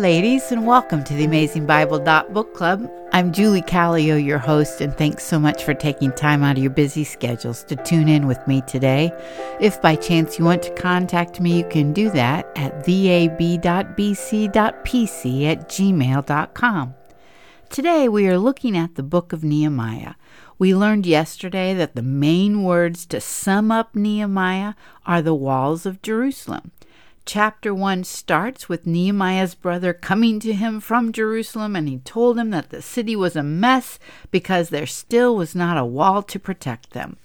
Ladies, and welcome to the Amazing Bible Book Club. I'm Julie Callio, your host, and thanks so much for taking time out of your busy schedules to tune in with me today. If by chance you want to contact me, you can do that at vab.bc.pc at gmail.com. Today we are looking at the book of Nehemiah. We learned yesterday that the main words to sum up Nehemiah are the walls of Jerusalem. Chapter 1 starts with Nehemiah's brother coming to him from Jerusalem, and he told him that the city was a mess because there still was not a wall to protect them.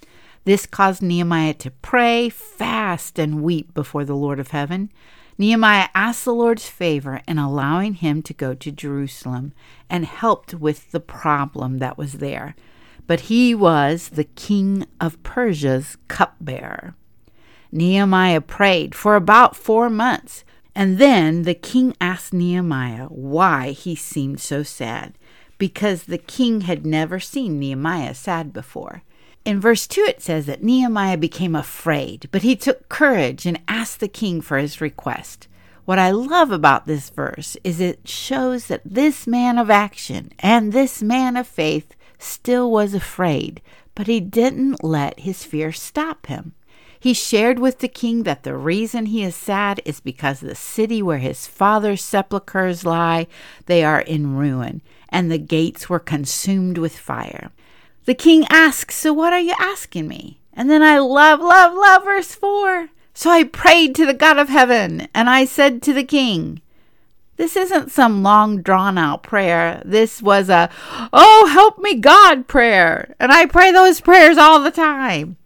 This caused Nehemiah to pray, fast, and weep before the Lord of heaven. Nehemiah asked the Lord's favor in allowing him to go to Jerusalem and helped with the problem that was there. But he was the king of Persia's cupbearer. Nehemiah prayed for about four months, and then the king asked Nehemiah why he seemed so sad, because the king had never seen Nehemiah sad before. In verse 2, it says that Nehemiah became afraid, but he took courage and asked the king for his request. What I love about this verse is it shows that this man of action and this man of faith still was afraid, but he didn't let his fear stop him. He shared with the king that the reason he is sad is because the city where his father's sepulchres lie, they are in ruin, and the gates were consumed with fire. The king asks, So what are you asking me? And then I love, love, love verse 4. So I prayed to the God of heaven, and I said to the king, This isn't some long drawn out prayer. This was a, Oh, help me, God prayer. And I pray those prayers all the time.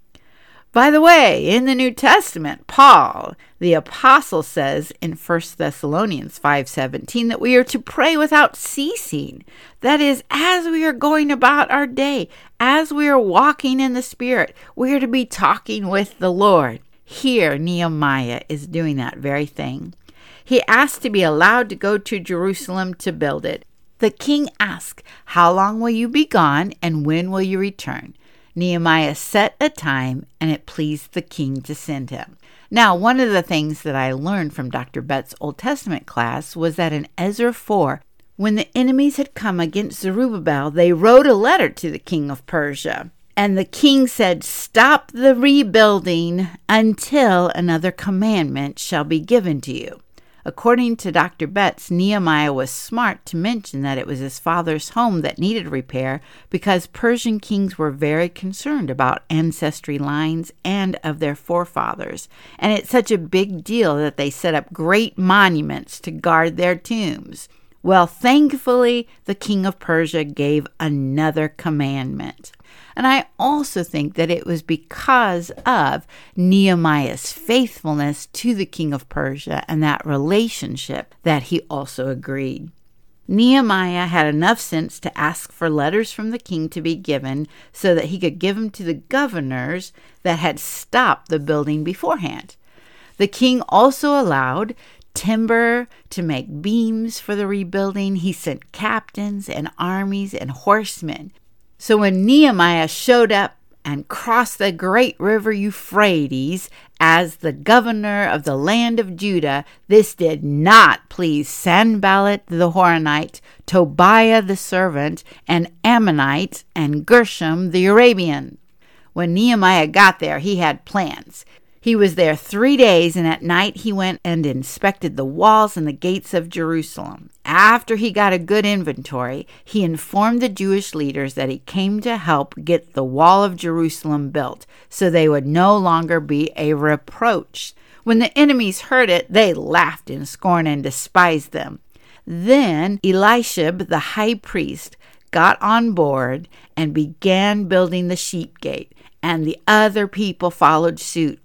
By the way, in the New Testament, Paul, the apostle says in 1 Thessalonians 5:17 that we are to pray without ceasing. That is as we are going about our day, as we are walking in the spirit, we are to be talking with the Lord. Here Nehemiah is doing that very thing. He asked to be allowed to go to Jerusalem to build it. The king asked, How long will you be gone, and when will you return? Nehemiah set a time, and it pleased the king to send him. Now, one of the things that I learned from Dr. Bett's Old Testament class was that in Ezra 4, when the enemies had come against Zerubbabel, they wrote a letter to the king of Persia. And the king said, Stop the rebuilding until another commandment shall be given to you. According to Dr. Betts, Nehemiah was smart to mention that it was his father's home that needed repair because Persian kings were very concerned about ancestry lines and of their forefathers. And it's such a big deal that they set up great monuments to guard their tombs. Well, thankfully, the king of Persia gave another commandment. And I also think that it was because of Nehemiah's faithfulness to the king of Persia and that relationship that he also agreed. Nehemiah had enough sense to ask for letters from the king to be given so that he could give them to the governors that had stopped the building beforehand. The king also allowed timber to make beams for the rebuilding. He sent captains and armies and horsemen so when Nehemiah showed up and crossed the great river Euphrates as the governor of the land of Judah, this did not please Sanballat the Horonite, Tobiah the servant, and Ammonite, and Geshem the Arabian. When Nehemiah got there, he had plans. He was there three days, and at night he went and inspected the walls and the gates of Jerusalem. After he got a good inventory, he informed the Jewish leaders that he came to help get the wall of Jerusalem built so they would no longer be a reproach. When the enemies heard it, they laughed in scorn and despised them. Then Eliashib, the high priest, got on board and began building the sheep gate, and the other people followed suit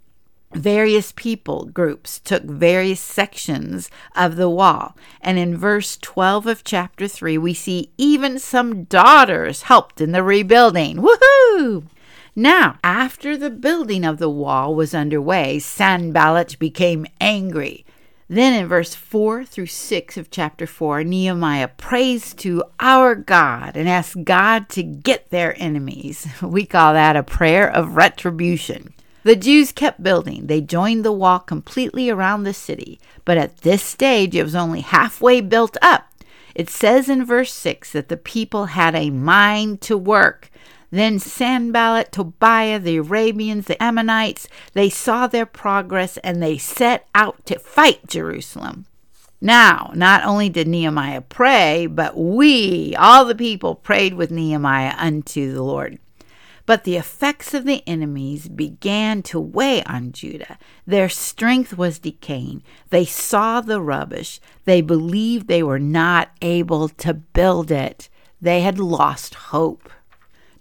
various people groups took various sections of the wall. And in verse 12 of chapter 3, we see even some daughters helped in the rebuilding. Woohoo! Now, after the building of the wall was underway, Sanballat became angry. Then in verse 4 through 6 of chapter 4, Nehemiah prays to our God and asks God to get their enemies. We call that a prayer of retribution. The Jews kept building. They joined the wall completely around the city, but at this stage it was only halfway built up. It says in verse 6 that the people had a mind to work. Then Sanballat, Tobiah, the Arabians, the Ammonites, they saw their progress and they set out to fight Jerusalem. Now, not only did Nehemiah pray, but we, all the people, prayed with Nehemiah unto the Lord. But the effects of the enemies began to weigh on Judah. Their strength was decaying. They saw the rubbish. They believed they were not able to build it. They had lost hope.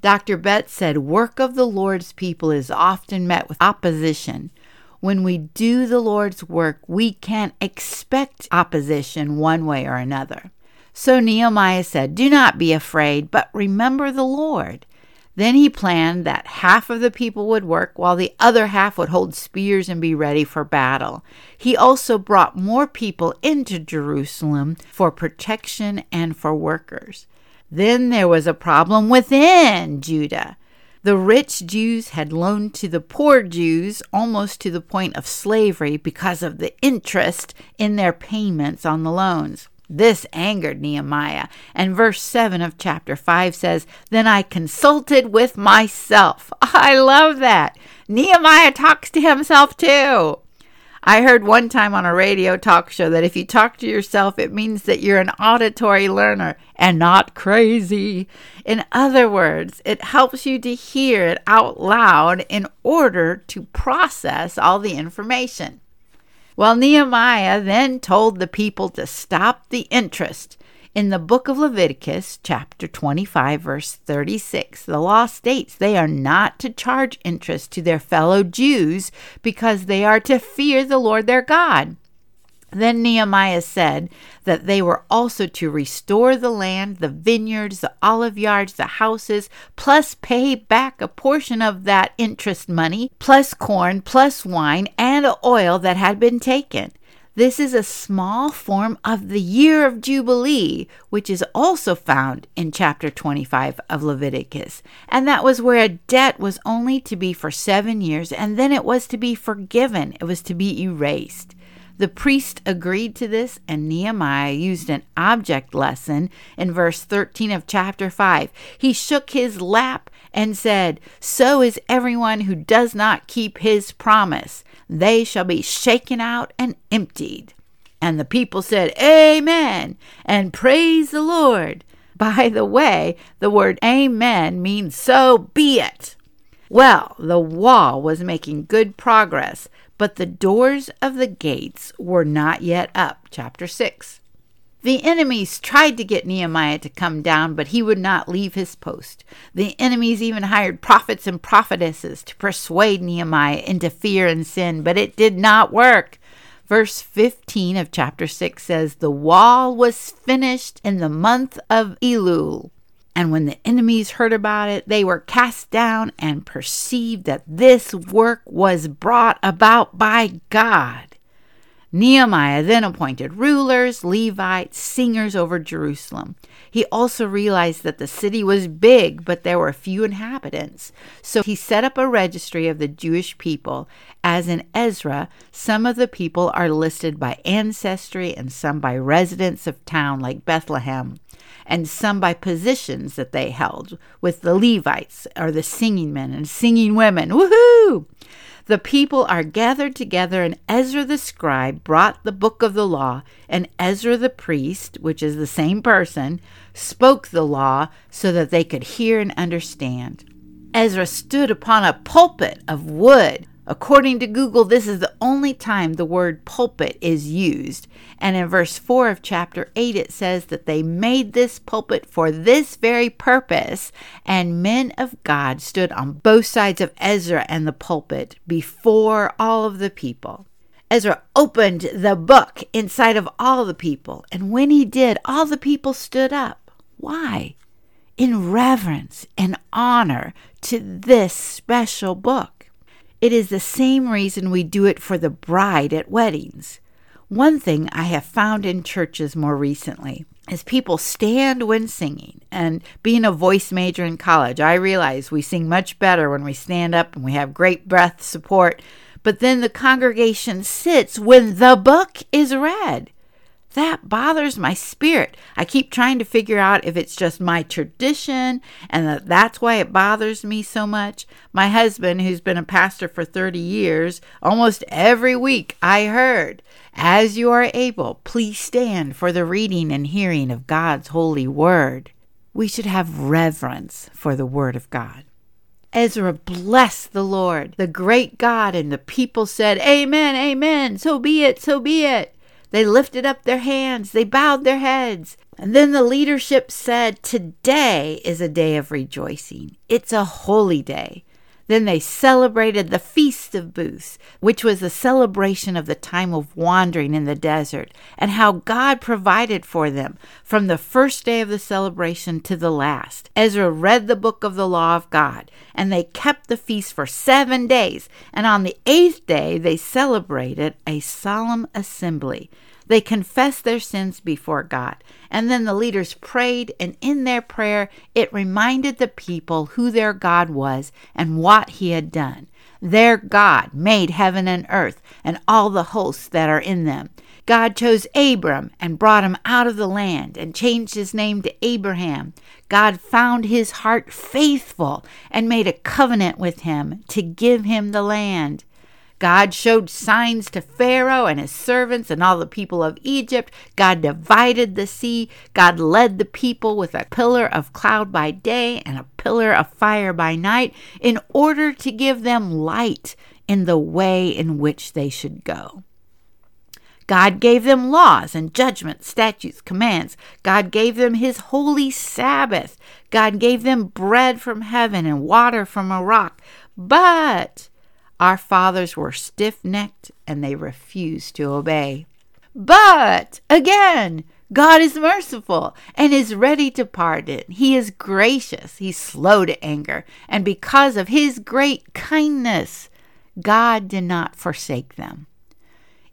Dr. Betts said, Work of the Lord's people is often met with opposition. When we do the Lord's work, we can't expect opposition one way or another. So Nehemiah said, Do not be afraid, but remember the Lord. Then he planned that half of the people would work while the other half would hold spears and be ready for battle. He also brought more people into Jerusalem for protection and for workers. Then there was a problem within Judah. The rich Jews had loaned to the poor Jews almost to the point of slavery because of the interest in their payments on the loans. This angered Nehemiah, and verse 7 of chapter 5 says, Then I consulted with myself. I love that. Nehemiah talks to himself too. I heard one time on a radio talk show that if you talk to yourself, it means that you're an auditory learner and not crazy. In other words, it helps you to hear it out loud in order to process all the information. Well, Nehemiah then told the people to stop the interest. In the book of Leviticus, chapter 25, verse 36, the law states they are not to charge interest to their fellow Jews because they are to fear the Lord their God. Then Nehemiah said that they were also to restore the land, the vineyards, the olive yards, the houses, plus pay back a portion of that interest money, plus corn, plus wine, and oil that had been taken. This is a small form of the year of Jubilee, which is also found in chapter 25 of Leviticus. And that was where a debt was only to be for seven years, and then it was to be forgiven, it was to be erased. The priest agreed to this, and Nehemiah used an object lesson in verse 13 of chapter 5. He shook his lap and said, So is everyone who does not keep his promise. They shall be shaken out and emptied. And the people said, Amen, and praise the Lord. By the way, the word amen means so be it. Well, the wall was making good progress, but the doors of the gates were not yet up. Chapter 6. The enemies tried to get Nehemiah to come down, but he would not leave his post. The enemies even hired prophets and prophetesses to persuade Nehemiah into fear and sin, but it did not work. Verse 15 of chapter 6 says, The wall was finished in the month of Elul, and when the enemies heard about it, they were cast down and perceived that this work was brought about by God. Nehemiah then appointed rulers, Levites, singers over Jerusalem. He also realized that the city was big, but there were few inhabitants. So he set up a registry of the Jewish people. As in Ezra, some of the people are listed by ancestry and some by residence of town, like Bethlehem and some by positions that they held with the Levites or the singing men and singing women. Woohoo! The people are gathered together, and Ezra the scribe brought the book of the law, and Ezra the priest, which is the same person, spoke the law so that they could hear and understand. Ezra stood upon a pulpit of wood According to Google, this is the only time the word pulpit is used. And in verse 4 of chapter 8, it says that they made this pulpit for this very purpose, and men of God stood on both sides of Ezra and the pulpit before all of the people. Ezra opened the book inside of all the people, and when he did, all the people stood up. Why? In reverence and honor to this special book. It is the same reason we do it for the bride at weddings. One thing I have found in churches more recently is people stand when singing and being a voice major in college, I realize we sing much better when we stand up and we have great breath support. But then the congregation sits when the book is read. That bothers my spirit. I keep trying to figure out if it's just my tradition and that that's why it bothers me so much. My husband, who's been a pastor for 30 years, almost every week I heard, As you are able, please stand for the reading and hearing of God's holy word. We should have reverence for the word of God. Ezra blessed the Lord, the great God, and the people said, Amen, Amen, so be it, so be it. They lifted up their hands, they bowed their heads. And then the leadership said, Today is a day of rejoicing. It's a holy day. Then they celebrated the Feast of Booths, which was a celebration of the time of wandering in the desert and how God provided for them from the first day of the celebration to the last. Ezra read the book of the law of God, and they kept the feast for seven days. And on the eighth day, they celebrated a solemn assembly. They confessed their sins before God. And then the leaders prayed, and in their prayer, it reminded the people who their God was and what he had done. Their God made heaven and earth and all the hosts that are in them. God chose Abram and brought him out of the land and changed his name to Abraham. God found his heart faithful and made a covenant with him to give him the land. God showed signs to Pharaoh and his servants and all the people of Egypt. God divided the sea. God led the people with a pillar of cloud by day and a pillar of fire by night in order to give them light in the way in which they should go. God gave them laws and judgments, statutes, commands. God gave them his holy Sabbath. God gave them bread from heaven and water from a rock. But our fathers were stiff necked and they refused to obey. But again, God is merciful and is ready to pardon. He is gracious. He's slow to anger. And because of his great kindness, God did not forsake them.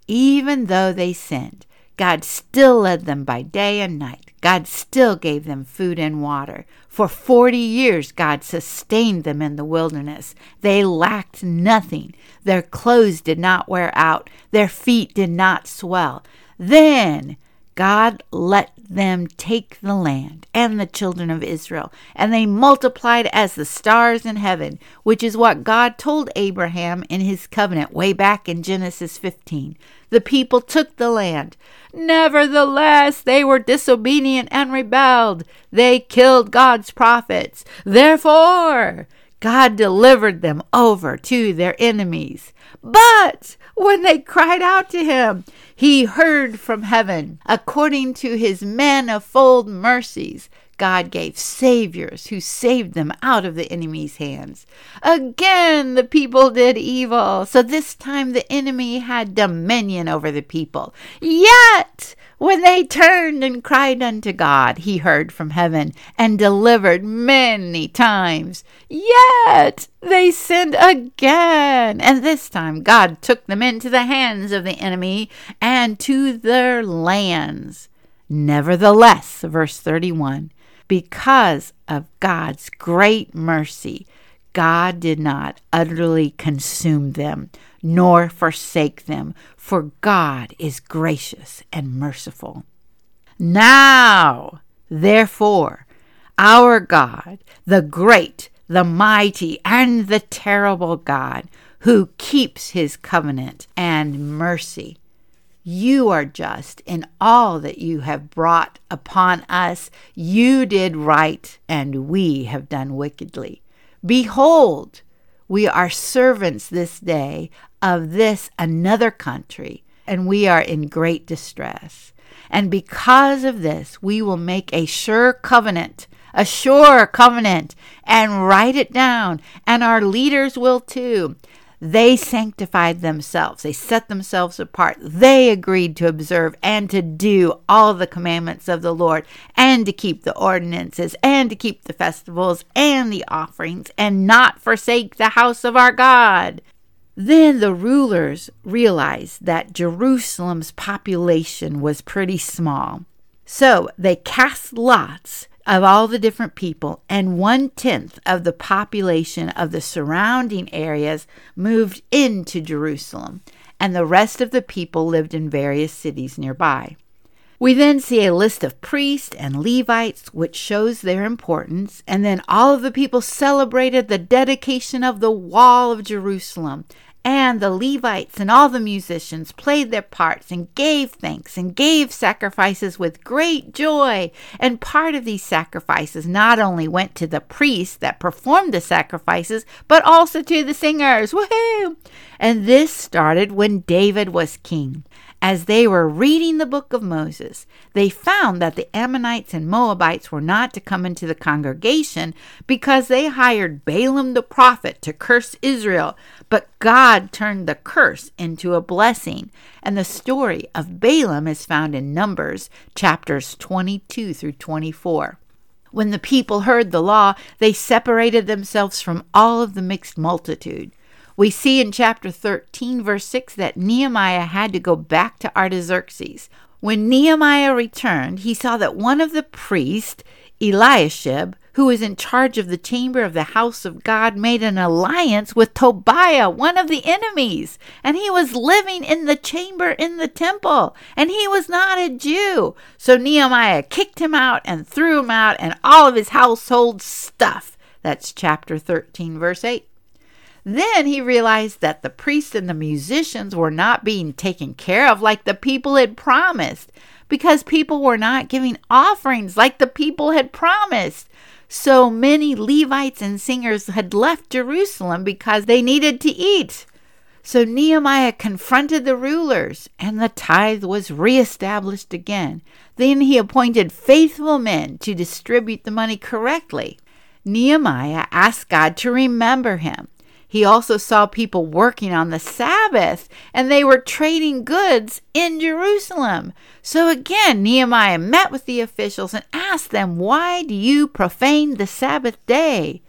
Even though they sinned, God still led them by day and night. God still gave them food and water. For 40 years, God sustained them in the wilderness. They lacked nothing. Their clothes did not wear out. Their feet did not swell. Then God let them take the land and the children of Israel, and they multiplied as the stars in heaven, which is what God told Abraham in his covenant way back in Genesis 15 the people took the land. Nevertheless, they were disobedient and rebelled. They killed God's prophets. Therefore, God delivered them over to their enemies. But when they cried out to him, he heard from heaven according to his manifold mercies God gave saviors who saved them out of the enemy's hands. Again, the people did evil, so this time the enemy had dominion over the people. Yet, when they turned and cried unto God, he heard from heaven and delivered many times. Yet they sinned again, and this time God took them into the hands of the enemy and to their lands. Nevertheless, verse 31 because of God's great mercy, God did not utterly consume them nor forsake them, for God is gracious and merciful. Now, therefore, our God, the great, the mighty, and the terrible God, who keeps his covenant and mercy you are just in all that you have brought upon us. You did right, and we have done wickedly. Behold, we are servants this day of this another country, and we are in great distress. And because of this, we will make a sure covenant, a sure covenant, and write it down, and our leaders will too they sanctified themselves. They set themselves apart. They agreed to observe and to do all the commandments of the Lord and to keep the ordinances and to keep the festivals and the offerings and not forsake the house of our God. Then the rulers realized that Jerusalem's population was pretty small. So they cast lots of all the different people, and one tenth of the population of the surrounding areas moved into Jerusalem, and the rest of the people lived in various cities nearby. We then see a list of priests and Levites, which shows their importance, and then all of the people celebrated the dedication of the wall of Jerusalem. And the Levites and all the musicians played their parts and gave thanks and gave sacrifices with great joy. And part of these sacrifices not only went to the priests that performed the sacrifices, but also to the singers. Woohoo! And this started when David was king. As they were reading the book of Moses, they found that the Ammonites and Moabites were not to come into the congregation because they hired Balaam the prophet to curse Israel. But God turned the curse into a blessing. And the story of Balaam is found in Numbers chapters 22 through 24. When the people heard the law, they separated themselves from all of the mixed multitude. We see in chapter 13, verse 6, that Nehemiah had to go back to Artaxerxes. When Nehemiah returned, he saw that one of the priests, Eliashib, who was in charge of the chamber of the house of God, made an alliance with Tobiah, one of the enemies, and he was living in the chamber in the temple, and he was not a Jew. So Nehemiah kicked him out and threw him out and all of his household stuff. That's chapter 13, verse 8. Then he realized that the priests and the musicians were not being taken care of like the people had promised because people were not giving offerings like the people had promised. So many Levites and singers had left Jerusalem because they needed to eat. So Nehemiah confronted the rulers, and the tithe was reestablished again. Then he appointed faithful men to distribute the money correctly. Nehemiah asked God to remember him he also saw people working on the Sabbath and they were trading goods in Jerusalem. So again, Nehemiah met with the officials and asked them, Why do you profane the Sabbath day?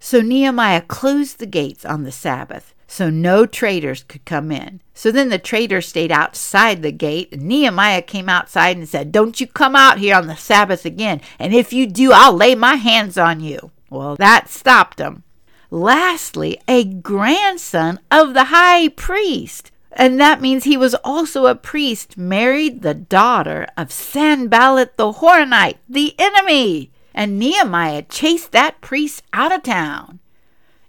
So Nehemiah closed the gates on the Sabbath so no traders could come in. So then the traders stayed outside the gate, and Nehemiah came outside and said, Don't you come out here on the Sabbath again, and if you do, I'll lay my hands on you. Well, that stopped them. Lastly, a grandson of the high priest. And that means he was also a priest, married the daughter of Sanballat the Horonite, the enemy. And Nehemiah chased that priest out of town.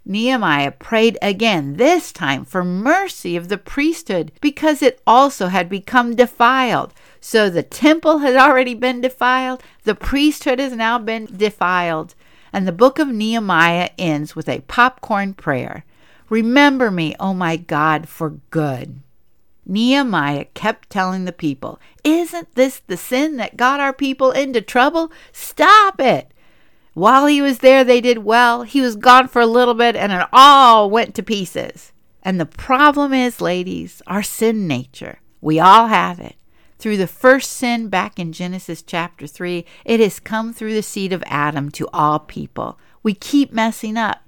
Nehemiah prayed again, this time for mercy of the priesthood, because it also had become defiled. So the temple had already been defiled, the priesthood has now been defiled. And the book of Nehemiah ends with a popcorn prayer Remember me, O my God, for good. Nehemiah kept telling the people, Isn't this the sin that got our people into trouble? Stop it! While he was there, they did well. He was gone for a little bit, and it all went to pieces. And the problem is, ladies, our sin nature. We all have it. Through the first sin back in Genesis chapter 3, it has come through the seed of Adam to all people. We keep messing up.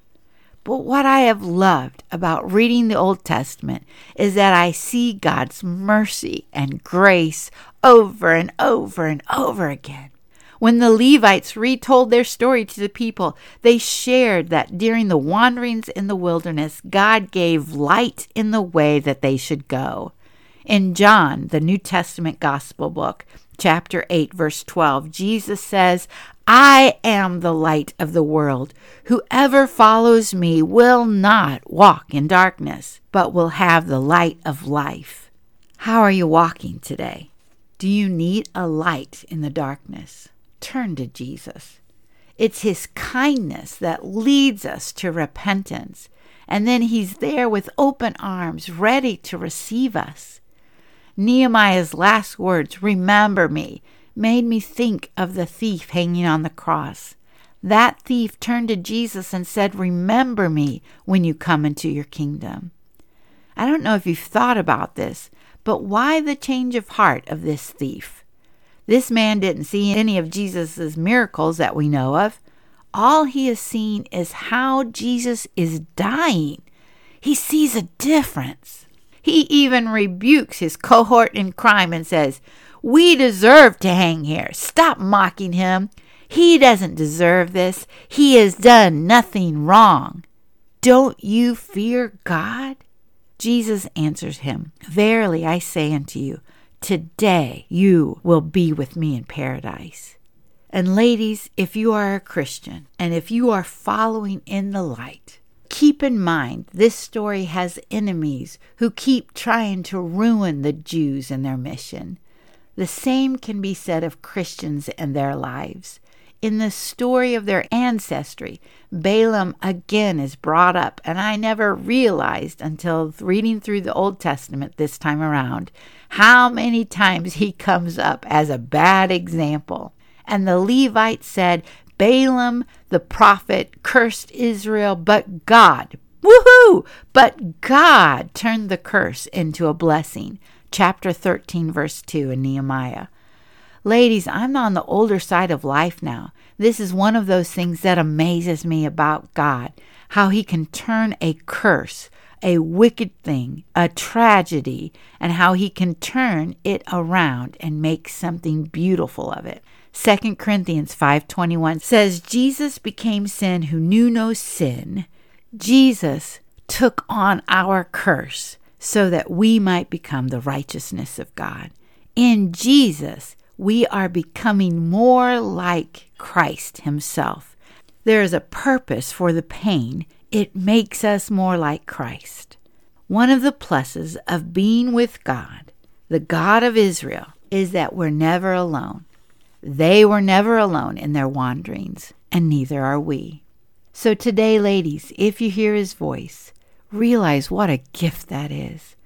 But what I have loved about reading the Old Testament is that I see God's mercy and grace over and over and over again. When the Levites retold their story to the people, they shared that during the wanderings in the wilderness, God gave light in the way that they should go. In John, the New Testament Gospel book, chapter 8, verse 12, Jesus says, I am the light of the world. Whoever follows me will not walk in darkness, but will have the light of life. How are you walking today? Do you need a light in the darkness? Turn to Jesus. It's His kindness that leads us to repentance, and then He's there with open arms, ready to receive us. Nehemiah's last words, remember me, made me think of the thief hanging on the cross. That thief turned to Jesus and said, Remember me when you come into your kingdom. I don't know if you've thought about this, but why the change of heart of this thief? This man didn't see any of Jesus' miracles that we know of. All he has seen is how Jesus is dying. He sees a difference. He even rebukes his cohort in crime and says, We deserve to hang here. Stop mocking him. He doesn't deserve this. He has done nothing wrong. Don't you fear God? Jesus answers him, Verily I say unto you, today you will be with me in paradise. And ladies, if you are a Christian and if you are following in the light, keep in mind this story has enemies who keep trying to ruin the Jews and their mission. The same can be said of Christians and their lives. In the story of their ancestry, Balaam again is brought up, and I never realized until reading through the Old Testament this time around how many times he comes up as a bad example. And the Levites said, Balaam the prophet cursed Israel, but God, woohoo! But God turned the curse into a blessing. Chapter 13, verse 2 in Nehemiah. Ladies, I'm on the older side of life now. This is one of those things that amazes me about God how He can turn a curse, a wicked thing, a tragedy, and how He can turn it around and make something beautiful of it. 2 Corinthians 5:21 says Jesus became sin who knew no sin. Jesus took on our curse so that we might become the righteousness of God. In Jesus, we are becoming more like Christ Himself. There is a purpose for the pain, it makes us more like Christ. One of the pluses of being with God, the God of Israel, is that we're never alone. They were never alone in their wanderings, and neither are we. So today, ladies, if you hear His voice, realize what a gift that is.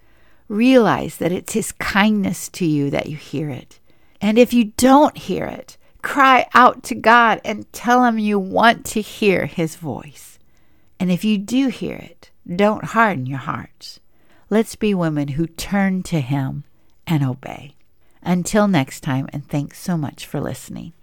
Realize that it's His kindness to you that you hear it. And if you don't hear it, cry out to God and tell Him you want to hear His voice. And if you do hear it, don't harden your hearts. Let's be women who turn to Him and obey. Until next time, and thanks so much for listening.